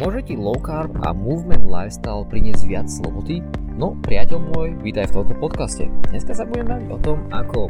Môže ti low carb a movement lifestyle priniesť viac slobody? No, priateľ môj, vítaj v tomto podcaste. Dneska sa budeme baviť o tom, ako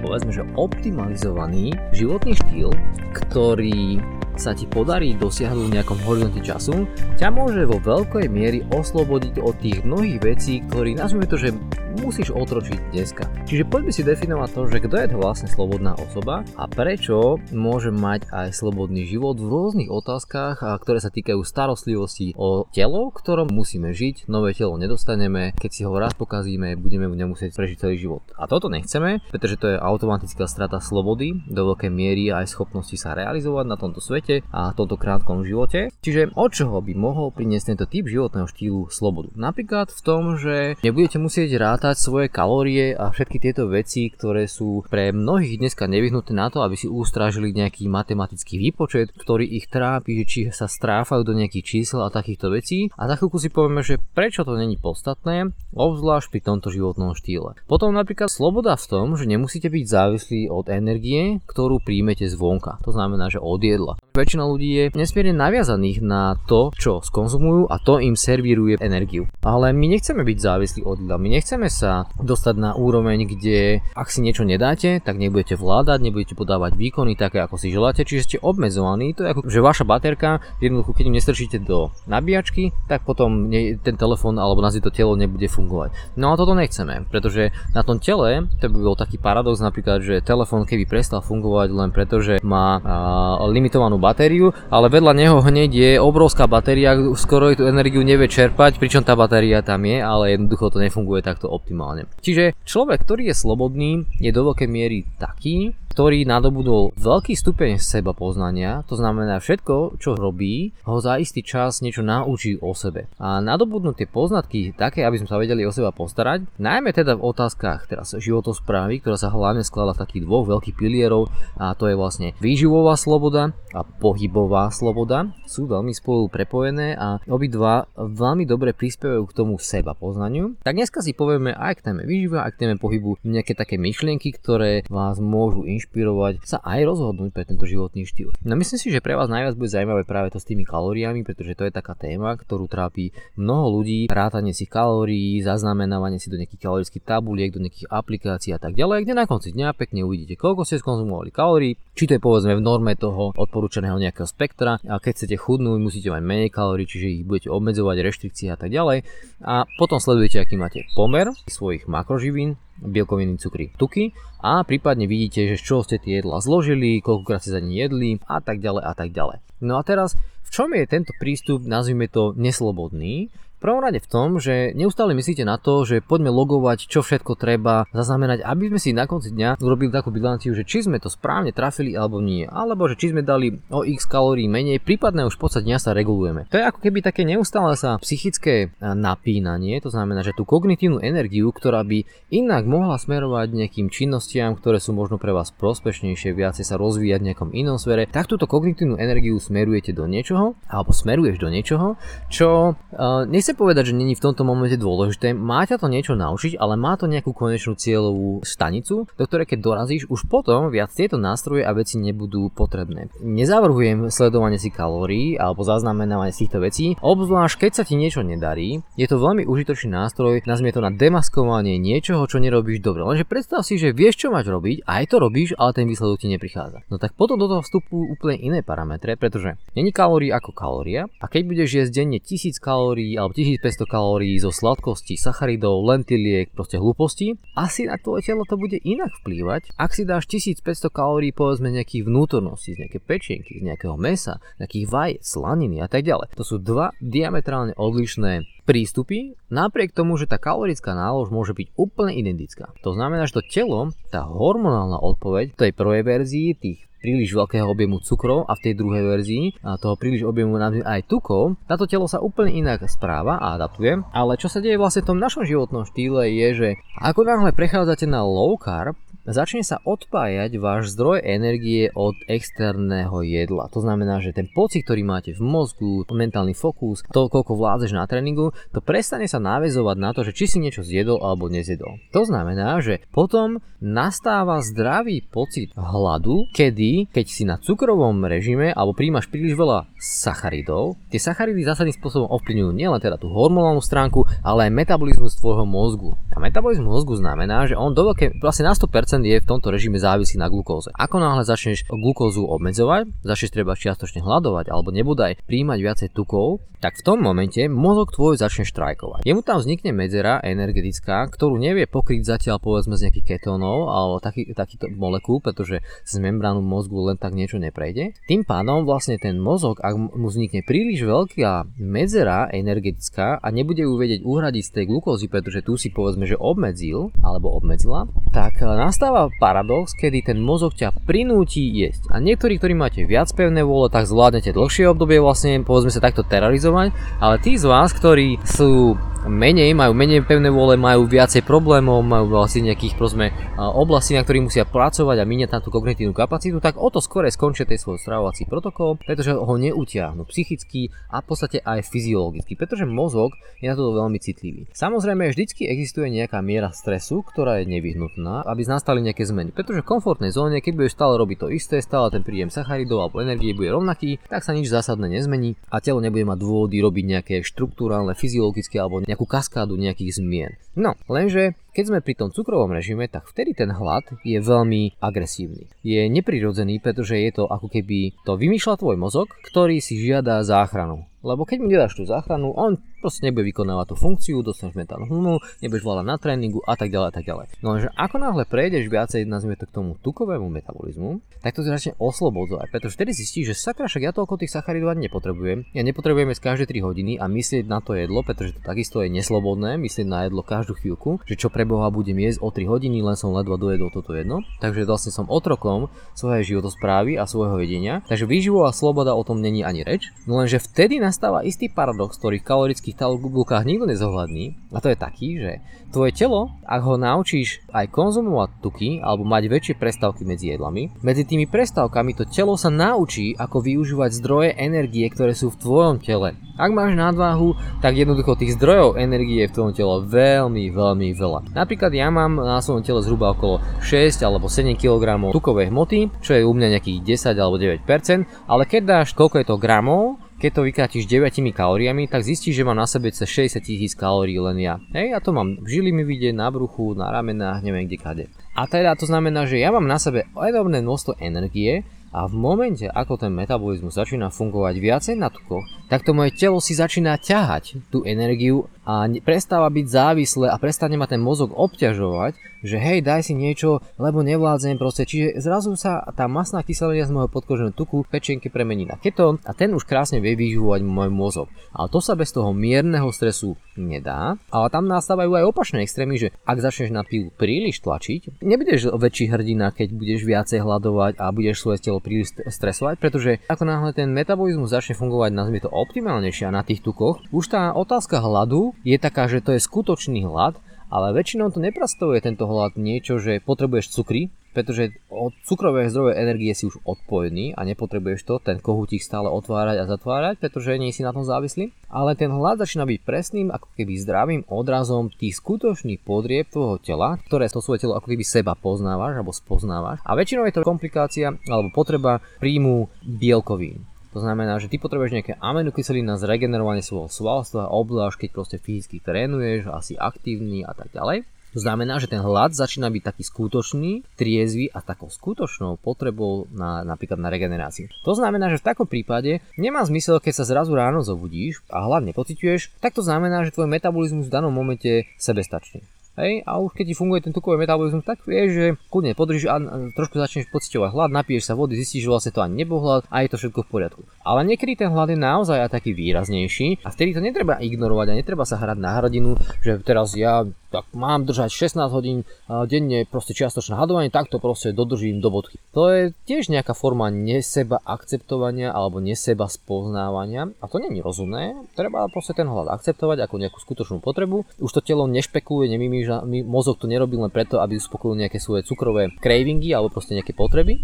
povedzme, že optimalizovaný životný štýl, ktorý sa ti podarí dosiahnuť v nejakom horizonte času, ťa môže vo veľkej miery oslobodiť od tých mnohých vecí, ktorý nazvime to, že musíš otročiť dneska. Čiže poďme si definovať to, že kto je to vlastne slobodná osoba a prečo môže mať aj slobodný život v rôznych otázkach, ktoré sa týkajú starostlivosti o telo, v ktorom musíme žiť, nové telo nedostaneme, keď si ho raz pokazíme, budeme v musieť prežiť celý život. A toto nechceme, pretože to je automatická strata slobody, do veľkej miery aj schopnosti sa realizovať na tomto svete a v tomto krátkom živote. Čiže od čoho by mohol priniesť tento typ životného štýlu slobodu? Napríklad v tom, že nebudete musieť rátať rátať svoje kalórie a všetky tieto veci, ktoré sú pre mnohých dneska nevyhnutné na to, aby si ustrážili nejaký matematický výpočet, ktorý ich trápi, že či sa stráfajú do nejakých čísel a takýchto vecí. A za chvíľku si povieme, že prečo to není podstatné, obzvlášť pri tomto životnom štýle. Potom napríklad sloboda v tom, že nemusíte byť závislí od energie, ktorú príjmete zvonka. To znamená, že od jedla. Väčšina ľudí je nesmierne naviazaných na to, čo skonzumujú a to im servíruje energiu. Ale my nechceme byť závislí od jedla, my nechceme sa dostať na úroveň, kde ak si niečo nedáte, tak nebudete vládať, nebudete podávať výkony také, ako si želáte, čiže ste obmedzovaní. To je ako, že vaša baterka, jednoducho, keď ju nestrčíte do nabíjačky, tak potom ne, ten telefón alebo nazvi to telo nebude fungovať. No a toto nechceme, pretože na tom tele, to by bol taký paradox napríklad, že telefón keby prestal fungovať len preto, že má a, limitovanú batériu, ale vedľa neho hneď je obrovská batéria, skoro tú energiu nevie čerpať, pričom tá batéria tam je, ale jednoducho to nefunguje takto optimálne. Čiže človek, ktorý je slobodný, je do veľkej miery taký, ktorý nadobudol veľký stupeň seba poznania, to znamená všetko, čo robí, ho za istý čas niečo naučí o sebe. A nadobudnú tie poznatky také, aby sme sa vedeli o seba postarať, najmä teda v otázkach teraz životosprávy, ktorá sa hlavne skladá v takých dvoch veľkých pilierov, a to je vlastne výživová sloboda a pohybová sloboda, sú veľmi spolu prepojené a obidva veľmi dobre prispievajú k tomu seba poznaniu. Tak dneska si povieme aj k téme výživa, aj k téme pohybu nejaké také myšlienky, ktoré vás môžu inšpirovať inšpirovať sa aj rozhodnúť pre tento životný štýl. No myslím si, že pre vás najviac bude zaujímavé práve to s tými kalóriami, pretože to je taká téma, ktorú trápi mnoho ľudí, rátanie si kalórií, zaznamenávanie si do nejakých kalorických tabuliek, do nejakých aplikácií a tak ďalej, kde na konci dňa pekne uvidíte, koľko ste skonzumovali kalórií, či to je povedzme v norme toho odporúčaného nejakého spektra a keď chcete chudnúť, musíte mať menej kalórií, čiže ich budete obmedzovať, reštrikcie a tak ďalej. A potom sledujete, aký máte pomer svojich makroživín bielkoviny, cukry, tuky a prípadne vidíte, že z čoho ste tie jedla zložili, koľkokrát ste za ne jedli a tak ďalej a tak ďalej. No a teraz, v čom je tento prístup, nazvime to neslobodný? Prvom rade v tom, že neustále myslíte na to, že poďme logovať, čo všetko treba zaznamenať, aby sme si na konci dňa urobili takú bilanciu, že či sme to správne trafili alebo nie, alebo že či sme dali o x kalórií menej, prípadne už v podstate dňa sa regulujeme. To je ako keby také neustále sa psychické napínanie, to znamená, že tú kognitívnu energiu, ktorá by inak mohla smerovať nejakým činnostiam, ktoré sú možno pre vás prospešnejšie, viacej sa rozvíjať v nejakom inom sfere, tak túto kognitívnu energiu smerujete do niečoho, alebo smeruješ do niečoho, čo uh, nechcem povedať, že není v tomto momente dôležité, má ťa to niečo naučiť, ale má to nejakú konečnú cieľovú stanicu, do ktorej keď dorazíš, už potom viac tieto nástroje a veci nebudú potrebné. Nezavrhujem sledovanie si kalórií alebo zaznamenávanie si týchto vecí, obzvlášť keď sa ti niečo nedarí, je to veľmi užitočný nástroj, nazvime to na demaskovanie niečoho, čo nerobíš dobre. Lenže predstav si, že vieš, čo máš robiť, aj to robíš, ale ten výsledok ti neprichádza. No tak potom do toho vstupujú úplne iné parametre, pretože není kalórií ako kalória a keď budeš jesť denne 1000 kalórií alebo 1500 kalórií zo sladkosti, sacharidov, lentiliek, proste hlúposti, asi na tvoje telo to bude inak vplývať, ak si dáš 1500 kalórií povedzme nejakých vnútorností, z nejaké pečienky, z nejakého mesa, nejakých vajec, slaniny a tak ďalej. To sú dva diametrálne odlišné prístupy, napriek tomu, že tá kalorická nálož môže byť úplne identická. To znamená, že to telo, tá hormonálna odpoveď tej prvej verzii, tých príliš veľkého objemu cukrov a v tej druhej verzii a toho príliš objemu aj tukov, táto telo sa úplne inak správa a adaptuje. Ale čo sa deje vlastne v tom našom životnom štýle je, že ako náhle prechádzate na low carb, začne sa odpájať váš zdroj energie od externého jedla. To znamená, že ten pocit, ktorý máte v mozgu, mentálny fokus, to, koľko vládzeš na tréningu, to prestane sa návezovať na to, že či si niečo zjedol alebo nezjedol. To znamená, že potom nastáva zdravý pocit hladu, kedy, keď si na cukrovom režime alebo príjmaš príliš veľa sacharidov, tie sacharidy zásadným spôsobom ovplyvňujú nielen teda tú hormonálnu stránku, ale aj metabolizmus tvojho mozgu. A metabolizmus mozgu znamená, že on do veľké, vlastne na 100% je v tomto režime závislý na glukóze. Ako náhle začneš glukózu obmedzovať, začneš treba čiastočne hľadovať alebo nebodaj príjmať viacej tukov, tak v tom momente mozog tvoj začne štrajkovať. Jemu tam vznikne medzera energetická, ktorú nevie pokryť zatiaľ povedzme z nejakých ketónov alebo taký, takýto molekúl, pretože z membránu mozgu len tak niečo neprejde. Tým pádom vlastne ten mozog, ak mu vznikne príliš veľká medzera energetická a nebude ju vedieť uhradiť z tej glukózy, pretože tu si povedzme, že obmedzil alebo obmedzila, tak nastáva paradox, kedy ten mozog ťa prinúti jesť. A niektorí, ktorí máte viac pevné vôle, tak zvládnete dlhšie obdobie vlastne, povedzme sa takto terorizovať, ale tí z vás, ktorí sú menej, majú menej pevné vôle, majú viacej problémov, majú vlastne nejakých prosme, oblastí, na ktorých musia pracovať a míňať na tú kognitívnu kapacitu, tak o to skore skončia ten svoj stravovací protokol, pretože ho neutiahnu psychicky a v podstate aj fyziologicky, pretože mozog je na to veľmi citlivý. Samozrejme, vždycky existuje nejaká miera stresu, ktorá je nevyhnutná, aby nastali nejaké zmeny, pretože v komfortnej zóne, keď budeš stále robiť to isté, stále ten príjem sacharidov alebo energie bude rovnaký, tak sa nič zásadné nezmení a telo nebude mať dôvody robiť nejaké štruktúrálne, fyziologické alebo nejakú kaskádu nejakých zmien. No, lenže keď sme pri tom cukrovom režime, tak vtedy ten hlad je veľmi agresívny. Je neprirodzený, pretože je to ako keby to vymýšľa tvoj mozog, ktorý si žiada záchranu. Lebo keď mu nedáš tú záchranu, on proste nebude vykonávať tú funkciu, dostaneš mentálnu hlumu, nebudeš vládať na tréningu a tak ďalej a tak ďalej. No lenže ako náhle prejdeš viacej, nazvime to k tomu tukovému metabolizmu, tak to začne oslobodzovať, pretože vtedy zistíš, že sakra, však ja toľko tých sacharidov nepotrebujem. Ja nepotrebujem jesť každé 3 hodiny a myslieť na to jedlo, pretože to takisto je neslobodné, myslieť na jedlo každú chvíľku, že čo pre Boha budem jesť o 3 hodiny, len som ledva dojedol toto jedno. Takže vlastne som otrokom svojej životosprávy a svojho vedenia. Takže výživová sloboda o tom není ani reč. No lenže vtedy nastáva istý paradox, ktorý v kalorických tabulkách nikto nezohľadní. A to je taký, že tvoje telo, ak ho naučíš aj konzumovať tuky alebo mať väčšie prestávky medzi jedlami, medzi tými prestávkami to telo sa naučí, ako využívať zdroje energie, ktoré sú v tvojom tele. Ak máš nadváhu, tak jednoducho tých zdrojov energie je v tvojom tele veľmi, veľmi veľa. Napríklad ja mám na svojom tele zhruba okolo 6 alebo 7 kg tukovej hmoty, čo je u mňa nejakých 10 alebo 9%, ale keď dáš koľko je to gramov, keď to vykrátiš 9 kalóriami, tak zistíš, že mám na sebe cez 60 tisíc kalórií len ja. Hej, a to mám, žili mi vidieť na bruchu, na ramenách, neviem kde kade. A teda to znamená, že ja mám na sebe enormné množstvo energie, a v momente, ako ten metabolizmus začína fungovať viacej na tukoch, tak to moje telo si začína ťahať tú energiu a prestáva byť závislé a prestane ma ten mozog obťažovať, že hej, daj si niečo, lebo nevládzem proste. Čiže zrazu sa tá masná kyselina z môjho podkožného tuku pečenky premení na ketón a ten už krásne vie vyživovať môj mozog. Ale to sa bez toho mierneho stresu nedá. Ale tam nastávajú aj opačné extrémy, že ak začneš na pilu príliš tlačiť, nebudeš väčší hrdina, keď budeš viacej hľadovať a budeš svoje telo príliš stresovať, pretože ako náhle ten metabolizmus začne fungovať, nazvime to optimálnejšie na tých tukoch, už tá otázka hladu je taká, že to je skutočný hlad, ale väčšinou to neprastavuje tento hlad niečo, že potrebuješ cukry, pretože od cukrovej zdroje energie si už odpojený a nepotrebuješ to, ten kohútik stále otvárať a zatvárať, pretože nie si na tom závislý. Ale ten hlad začína byť presným, ako keby zdravým odrazom tých skutočných podrieb tvojho tela, ktoré to svoje telo ako keby seba poznávaš alebo spoznávaš. A väčšinou je to komplikácia alebo potreba príjmu bielkovín. To znamená, že ty potrebuješ nejaké aminokyseliny na zregenerovanie svojho svalstva, obzvlášť keď proste fyzicky trénuješ, asi aktívny a tak ďalej. To znamená, že ten hlad začína byť taký skutočný, triezvy a takou skutočnou potrebou na, napríklad na regeneráciu. To znamená, že v takom prípade nemá zmysel, keď sa zrazu ráno zobudíš a hlad nepociťuješ, tak to znamená, že tvoj metabolizmus v danom momente sebestačný. Hej, a už keď ti funguje ten tukový metabolizmus, tak vieš, že kľudne podržíš a trošku začneš pociťovať hlad, napiješ sa vody, zistíš, že vlastne to ani nebol hlad a je to všetko v poriadku. Ale niekedy ten hlad je naozaj taký výraznejší a vtedy to netreba ignorovať a netreba sa hrať na hradinu, že teraz ja tak mám držať 16 hodín denne proste čiastočné hadovanie, tak to proste dodržím do bodky. To je tiež nejaká forma neseba akceptovania alebo neseba spoznávania a to není rozumné. Treba proste ten hlad akceptovať ako nejakú skutočnú potrebu. Už to telo nešpekuluje, nemýmíža, mozog to nerobí len preto, aby uspokojil nejaké svoje cukrové cravingy alebo proste nejaké potreby.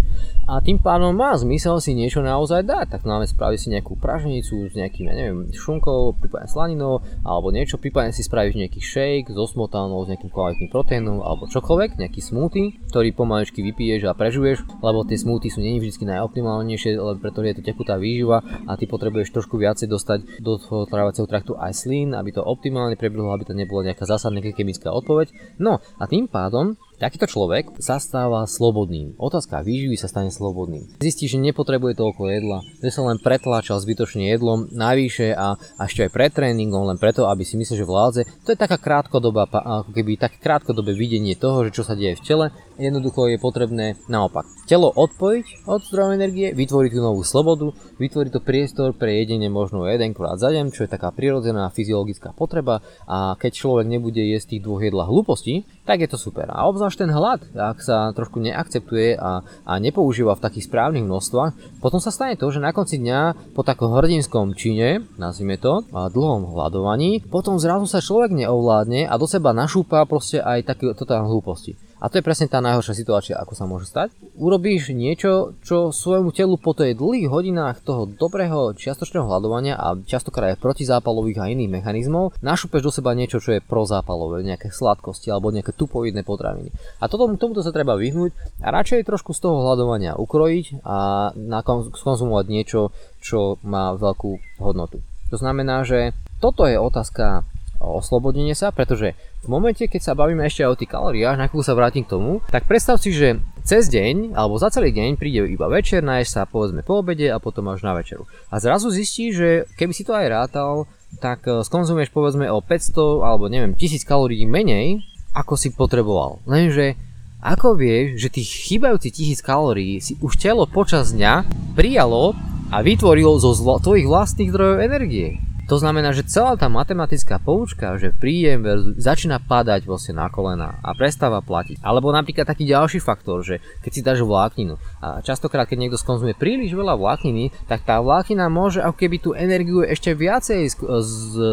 A tým pádom má zmysel si niečo naozaj dať. Tak máme spraviť si nejakú praženicu s nejakým, ja neviem, šunkou, prípadne slaninou alebo niečo, prípadne si spraviť nejaký shake so smotanou, s nejakým kvalitným proteínom alebo čokoľvek, nejaký smoothie, ktorý pomaličky vypiješ a prežuješ, lebo tie smoothie sú nie vždy najoptimálnejšie, len pretože je to tekutá výživa a ty potrebuješ trošku viacej dostať do toho trávacieho traktu aj slín, aby to optimálne prebehlo, aby to nebola nejaká zásadná chemická odpoveď. No a tým pádom Takýto človek sa stáva slobodným. Otázka výživy sa stane slobodným. Zistí, že nepotrebuje toľko jedla, že sa len pretláčal zbytočne jedlom navyše a, a ešte aj pred tréningom, len preto, aby si myslel, že vládze. To je taká krátkodobá, ako keby také krátkodobé videnie toho, že čo sa deje v tele. Jednoducho je potrebné naopak. Telo odpojiť od zdrojov energie, vytvoriť tú novú slobodu, vytvoriť to priestor pre jedenie možno jedenkrát za deň, čo je taká prirodzená fyziologická potreba a keď človek nebude jesť tých dvoch jedlách hlúposti, tak je to super. A obzvlášť ten hlad, ak sa trošku neakceptuje a, a nepoužíva v takých správnych množstvách, potom sa stane to, že na konci dňa po takom hrdinskom čine, nazvime to, a dlhom hľadovaní, potom zrazu sa človek neovládne a do seba našúpa proste aj také totálne hlúposti. A to je presne tá najhoršia situácia, ako sa môže stať. Urobíš niečo, čo svojmu telu po tej dlhých hodinách toho dobrého čiastočného hľadovania a častokrát aj protizápalových a iných mechanizmov, našupeš do seba niečo, čo je prozápalové, nejaké sladkosti alebo nejaké tupovidné potraviny. A toto, tomuto sa treba vyhnúť a radšej trošku z toho hľadovania ukrojiť a skonzumovať niečo, čo má veľkú hodnotu. To znamená, že toto je otázka oslobodenie sa, pretože v momente, keď sa bavíme ešte o tých kalóriách, na sa vrátim k tomu, tak predstav si, že cez deň alebo za celý deň príde iba večer, naješ sa povedzme po obede a potom až na večeru. A zrazu zistíš, že keby si to aj rátal, tak e, skonzumuješ povedzme o 500 alebo neviem 1000 kalórií menej, ako si potreboval. Lenže ako vieš, že tých chýbajúcich 1000 kalórií si už telo počas dňa prijalo a vytvorilo zo zlo- tvojich vlastných zdrojov energie? To znamená, že celá tá matematická poučka, že príjem začína padať vlastne na kolena a prestáva platiť. Alebo napríklad taký ďalší faktor, že keď si dáš vlákninu a častokrát, keď niekto skonzumuje príliš veľa vlákniny, tak tá vláknina môže ako keby tú energiu ešte viacej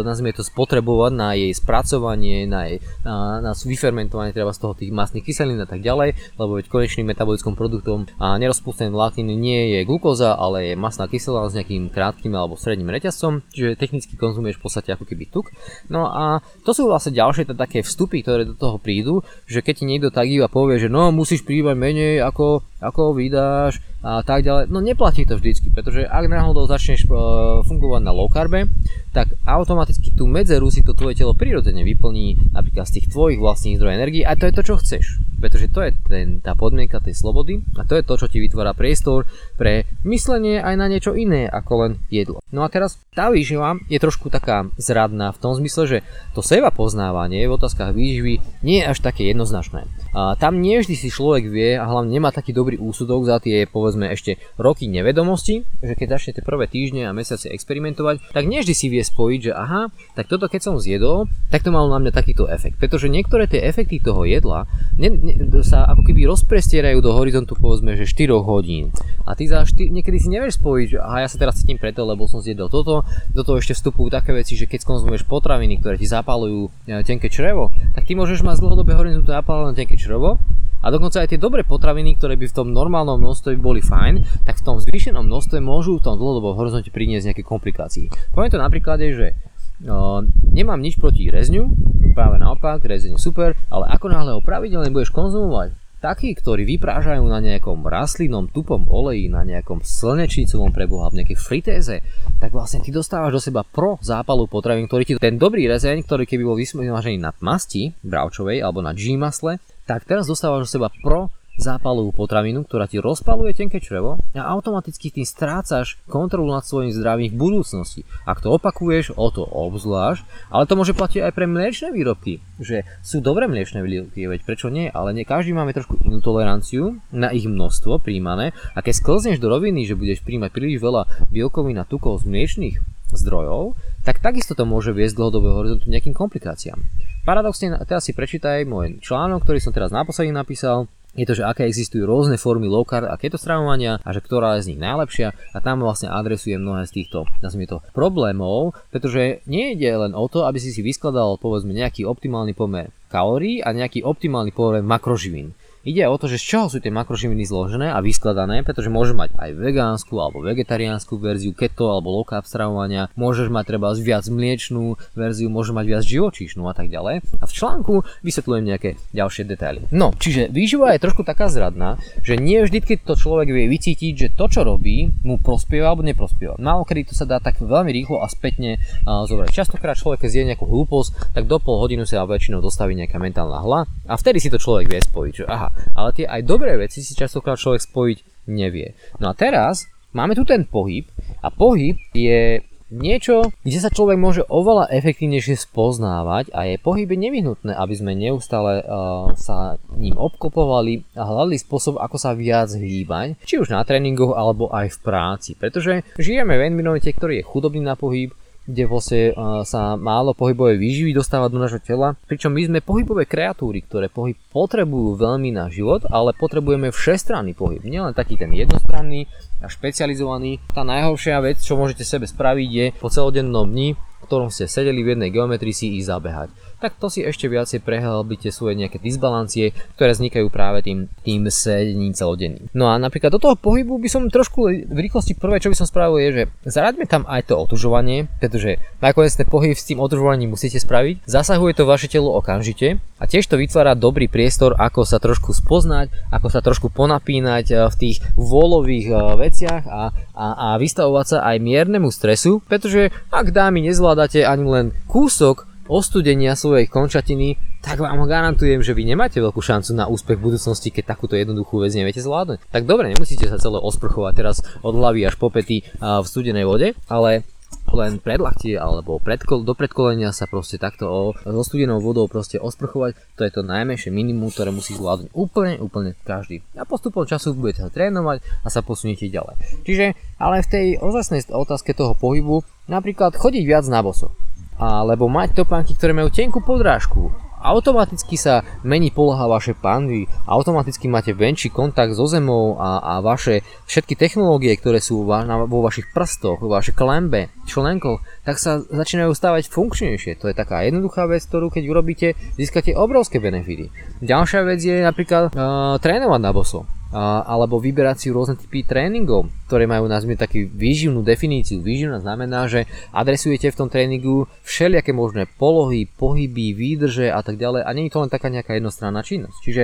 nazvime to spotrebovať na jej spracovanie, na, jej, na, na vyfermentovanie treba z toho tých masných kyselín a tak ďalej, lebo veď konečným metabolickom produktom a nerozpustené vlákniny nie je glukóza, ale je masná kyselina s nejakým krátkým alebo stredným reťazcom, čiže technicky mechanicky konzumuješ v podstate ako keby tuk. No a to sú vlastne ďalšie teda také vstupy, ktoré do toho prídu, že keď ti niekto tak iba povie, že no musíš prívať menej ako, ako vydáš a tak ďalej, no neplatí to vždycky, pretože ak náhodou začneš uh, fungovať na low carbe, tak automaticky tú medzeru si to tvoje telo prirodzene vyplní napríklad z tých tvojich vlastných zdrojov energie a to je to, čo chceš. Pretože to je ten, tá podmienka tej slobody a to je to, čo ti vytvára priestor pre myslenie aj na niečo iné ako len jedlo. No a teraz tá výživa je trošku taká zradná v tom zmysle, že to seba poznávanie v otázkach výživy nie je až také jednoznačné. A tam nie vždy si človek vie a hlavne nemá taký dobrý úsudok za tie povedzme ešte roky nevedomosti, že keď začnete prvé týždne a mesiace experimentovať, tak nie vždy si vie spojiť, že aha, tak toto keď som zjedol, tak to malo na mňa takýto efekt. Pretože niektoré tie efekty toho jedla ne, ne, sa ako keby rozprestierajú do horizontu povedzme, že 4 hodín. A ty za 4, niekedy si nevieš spojiť, že aha, ja sa teraz cítim preto, lebo som zjedol toto, do toho ešte vstupujú také veci, že keď skonzumuješ potraviny, ktoré ti zapálujú e, tenké črevo, tak ty môžeš mať z dlhodobého horizontu zapálené tenké črevo a dokonca aj tie dobré potraviny, ktoré by v tom normálnom množstve boli fajn, tak v tom zvýšenom množstve môžu v tom dlhodobom horizonte priniesť nejaké komplikácie. Poviem to napríklad, že No, nemám nič proti rezňu, práve naopak, rezeň je super, ale ako náhle ho pravidelne budeš konzumovať, takí, ktorí vyprážajú na nejakom rastlinnom tupom oleji, na nejakom slnečnicovom preboha, v nejakej fritéze, tak vlastne ty dostávaš do seba pro zápalu potravín, ktorý ti ten dobrý rezeň, ktorý keby bol vysmažený na masti bravčovej alebo na G masle, tak teraz dostávaš do seba pro zápalovú potravinu, ktorá ti rozpaluje tenké črevo a automaticky tým strácaš kontrolu nad svojim zdravím v budúcnosti. Ak to opakuješ, o to obzvlášť, ale to môže platiť aj pre mliečne výrobky, že sú dobré mliečne výrobky, veď prečo nie, ale nie každý máme trošku inú toleranciu na ich množstvo príjmané a keď sklzneš do roviny, že budeš príjmať príliš veľa bielkovín a tukov z mliečných zdrojov, tak takisto to môže viesť dlhodobého horizontu nejakým komplikáciám. paradoxne, teraz si prečítaj môj článok, ktorý som teraz naposledy napísal, je to, že aké existujú rôzne formy low carb a keto stravovania a že ktorá je z nich najlepšia a tam vlastne adresuje mnohé z týchto, nazvime to, problémov, pretože nie ide len o to, aby si si vyskladal povedzme nejaký optimálny pomer kalórií a nejaký optimálny pomer makroživín. Ide o to, že z čoho sú tie makroživiny zložené a vyskladané, pretože môžeš mať aj vegánsku alebo vegetariánsku verziu keto alebo low carb stravovania, môžeš mať treba viac mliečnú verziu, môžeš mať viac živočíšnu a tak ďalej. A v článku vysvetľujem nejaké ďalšie detaily. No, čiže výživa je trošku taká zradná, že nie vždy, keď to človek vie vycítiť, že to, čo robí, mu prospieva alebo neprospieva. Málo kedy to sa dá tak veľmi rýchlo a spätne uh, zobrať. Častokrát človek, zje nejakú hlúposť, tak do pol hodinu sa väčšinou dostaví nejaká mentálna hla a vtedy si to človek vie spojiť, že aha, ale tie aj dobré veci si častokrát človek spojiť nevie. No a teraz máme tu ten pohyb a pohyb je niečo, kde sa človek môže oveľa efektívnejšie spoznávať a je pohyb nevyhnutné, aby sme neustále uh, sa ním obklopovali a hľadali spôsob, ako sa viac hýbať, či už na tréningoch alebo aj v práci. Pretože žijeme v environmente, ktorý je chudobný na pohyb, kde vlastne sa málo pohybovej výživy dostáva do nášho tela, pričom my sme pohybové kreatúry, ktoré pohyb potrebujú veľmi na život, ale potrebujeme všestranný pohyb, nielen taký ten jednostranný a špecializovaný. Tá najhoršia vec, čo môžete sebe spraviť, je po celodennom dni ktorom ste sedeli v jednej geometrii si ísť zabehať. Tak to si ešte viacej prehlbíte svoje nejaké disbalancie, ktoré vznikajú práve tým, tým sedením celodenným. No a napríklad do toho pohybu by som trošku v rýchlosti prvé, čo by som spravil je, že zaraďme tam aj to otužovanie, pretože nakoniec ten pohyb s tým otužovaním musíte spraviť. Zasahuje to vaše telo okamžite a tiež to vytvára dobrý priestor, ako sa trošku spoznať, ako sa trošku ponapínať eh, v tých vôľových eh, veciach a, a, a vystavovať sa aj miernemu stresu, pretože ak dámy nezvláda nezvládate ani len kúsok ostudenia svojej končatiny, tak vám garantujem, že vy nemáte veľkú šancu na úspech v budúcnosti, keď takúto jednoduchú vec neviete zvládnuť. Tak dobre, nemusíte sa celé osprchovať teraz od hlavy až po pety v studenej vode, ale len predlaktie alebo predkol, do predkolenia sa proste takto o, so studenou vodou proste osprchovať, to je to najmenšie minimum, ktoré musí zvládnuť úplne, úplne každý. A postupom času budete sa trénovať a sa posuniete ďalej. Čiže, ale v tej ozasnej otázke toho pohybu, napríklad chodiť viac na boso, alebo mať topánky, ktoré majú tenkú podrážku, automaticky sa mení poloha vašej panvy, automaticky máte väčší kontakt so zemou a, a vaše všetky technológie, ktoré sú va, na, vo vašich prstoch, vo vašej klembe, členkoch, tak sa začínajú stávať funkčnejšie. To je taká jednoduchá vec, ktorú keď urobíte, získate obrovské benefity. Ďalšia vec je napríklad uh, trénovať na boso alebo vyberať si rôzne typy tréningov, ktoré majú nazvime taký výživnú definíciu. Výživná znamená, že adresujete v tom tréningu všelijaké možné polohy, pohyby, výdrže a tak ďalej a nie je to len taká nejaká jednostranná činnosť. Čiže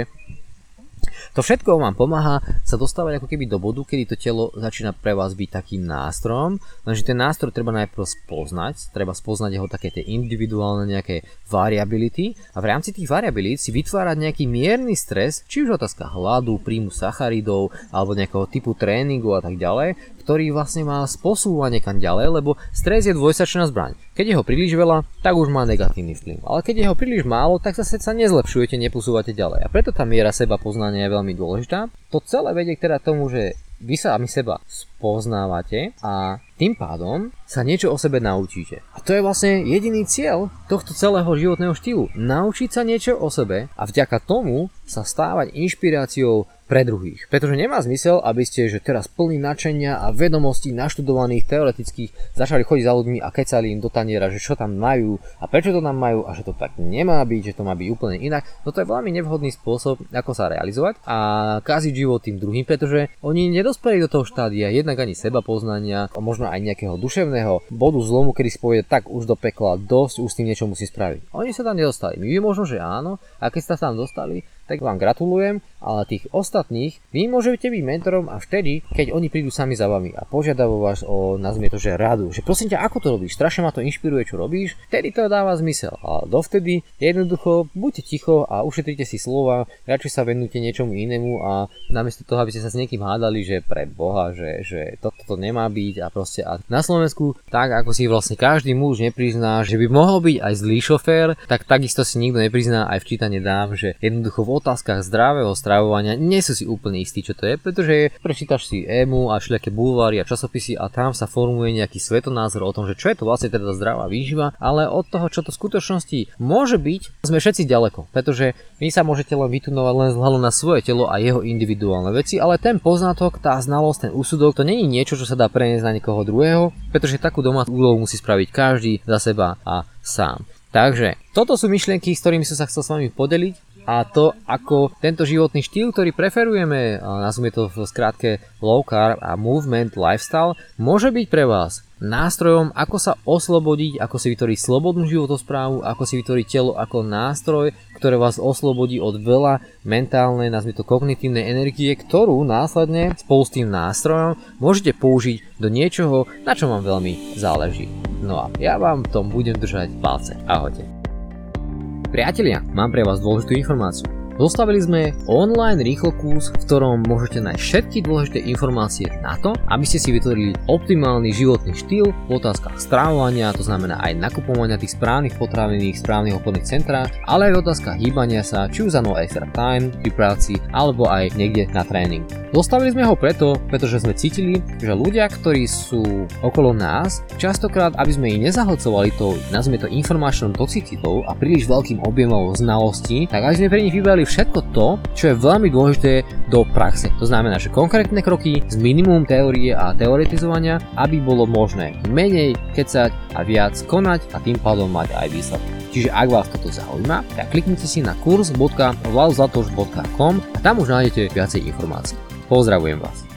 to všetko vám pomáha sa dostávať ako keby do bodu, kedy to telo začína pre vás byť takým nástrojom, lenže ten nástroj treba najprv spoznať, treba spoznať jeho také tie individuálne nejaké variability a v rámci tých variabilít si vytvárať nejaký mierny stres, či už otázka hladu, príjmu sacharidov alebo nejakého typu tréningu a tak ďalej, ktorý vlastne má posúvať niekam ďalej, lebo stres je dvojsačná zbraň. Keď je ho príliš veľa, tak už má negatívny vplyv. Ale keď je ho príliš málo, tak zase sa nezlepšujete, neposúvate ďalej. A preto tá miera seba poznania je veľmi dôležitá. To celé vedie teda tomu, že vy sami seba spoznávate a tým pádom sa niečo o sebe naučíte. A to je vlastne jediný cieľ tohto celého životného štýlu. Naučiť sa niečo o sebe a vďaka tomu sa stávať inšpiráciou pre druhých. Pretože nemá zmysel, aby ste že teraz plní načenia a vedomostí naštudovaných teoretických začali chodiť za ľuďmi a kecali im do taniera, že čo tam majú a prečo to tam majú a že to tak nemá byť, že to má byť úplne inak. No to je veľmi nevhodný spôsob, ako sa realizovať a kaziť život tým druhým, pretože oni nedospeli do toho štádia jednak ani seba poznania, a možno aj nejakého duševného bodu zlomu, kedy si povie, tak už do pekla dosť, už s tým niečo musí spraviť. Oni sa tam nedostali. My možno, že áno, a keď sa tam dostali, tak vám gratulujem, ale tých ostatných vy môžete byť mentorom a vtedy, keď oni prídu sami za vami a požiadajú vás o, nazvime to, že radu, že prosím ťa, ako to robíš, strašne ma to inšpiruje, čo robíš, vtedy to dáva zmysel. A dovtedy jednoducho buďte ticho a ušetrite si slova, radšej sa venujte niečomu inému a namiesto toho, aby ste sa s niekým hádali, že pre Boha, že, že toto to nemá byť a proste a na Slovensku, tak ako si vlastne každý muž neprizná, že by mohol byť aj zlý šofér, tak takisto si nikto neprizná aj v čítane dám, že jednoducho v otázkach zdravého stravovania nie sú si úplne istí, čo to je, pretože prečítaš si EMU a všelijaké bulváry a časopisy a tam sa formuje nejaký svetonázor o tom, že čo je to vlastne teda zdravá výživa, ale od toho, čo to v skutočnosti môže byť, sme všetci ďaleko, pretože vy sa môžete len vytunovať len vzhľadom na svoje telo a jeho individuálne veci, ale ten poznatok, tá znalosť, ten úsudok, to není niečo, čo sa dá preniesť na niekoho druhého, pretože takú domácu úlohu musí spraviť každý za seba a sám. Takže toto sú myšlienky, s ktorými som sa chcel s vami podeliť a to, ako tento životný štýl, ktorý preferujeme, nazvime to v skrátke low carb a movement lifestyle, môže byť pre vás nástrojom, ako sa oslobodiť, ako si vytvoriť slobodnú životosprávu, ako si vytvoriť telo ako nástroj, ktoré vás oslobodí od veľa mentálnej, nazvime to kognitívnej energie, ktorú následne spolu s tým nástrojom môžete použiť do niečoho, na čo vám veľmi záleží. No a ja vám v tom budem držať palce. Ahojte. Priatelia, mám pre vás dôležitú informáciu. Zostavili sme online rýchlo kurz, v ktorom môžete nájsť všetky dôležité informácie na to, aby ste si vytvorili optimálny životný štýl v otázkach strávovania, to znamená aj nakupovania tých správnych potravín v správnych obchodných centrách, ale aj v otázkach hýbania sa, či už za no extra time pri práci, alebo aj niekde na tréning. Zostavili sme ho preto, pretože sme cítili, že ľudia, ktorí sú okolo nás, častokrát, aby sme ich nezahlcovali tou, nazvime to informačnou toxicitou a príliš veľkým objemom znalostí, tak aby sme pre nich vybrali všetko to, čo je veľmi dôležité do praxe. To znamená, že konkrétne kroky s minimum teórie a teoretizovania, aby bolo možné menej kecať a viac konať a tým pádom mať aj výsledky. Čiže ak vás toto zaujíma, tak kliknite si na kurz.vladozlatoš.com a tam už nájdete viacej informácií. Pozdravujem vás.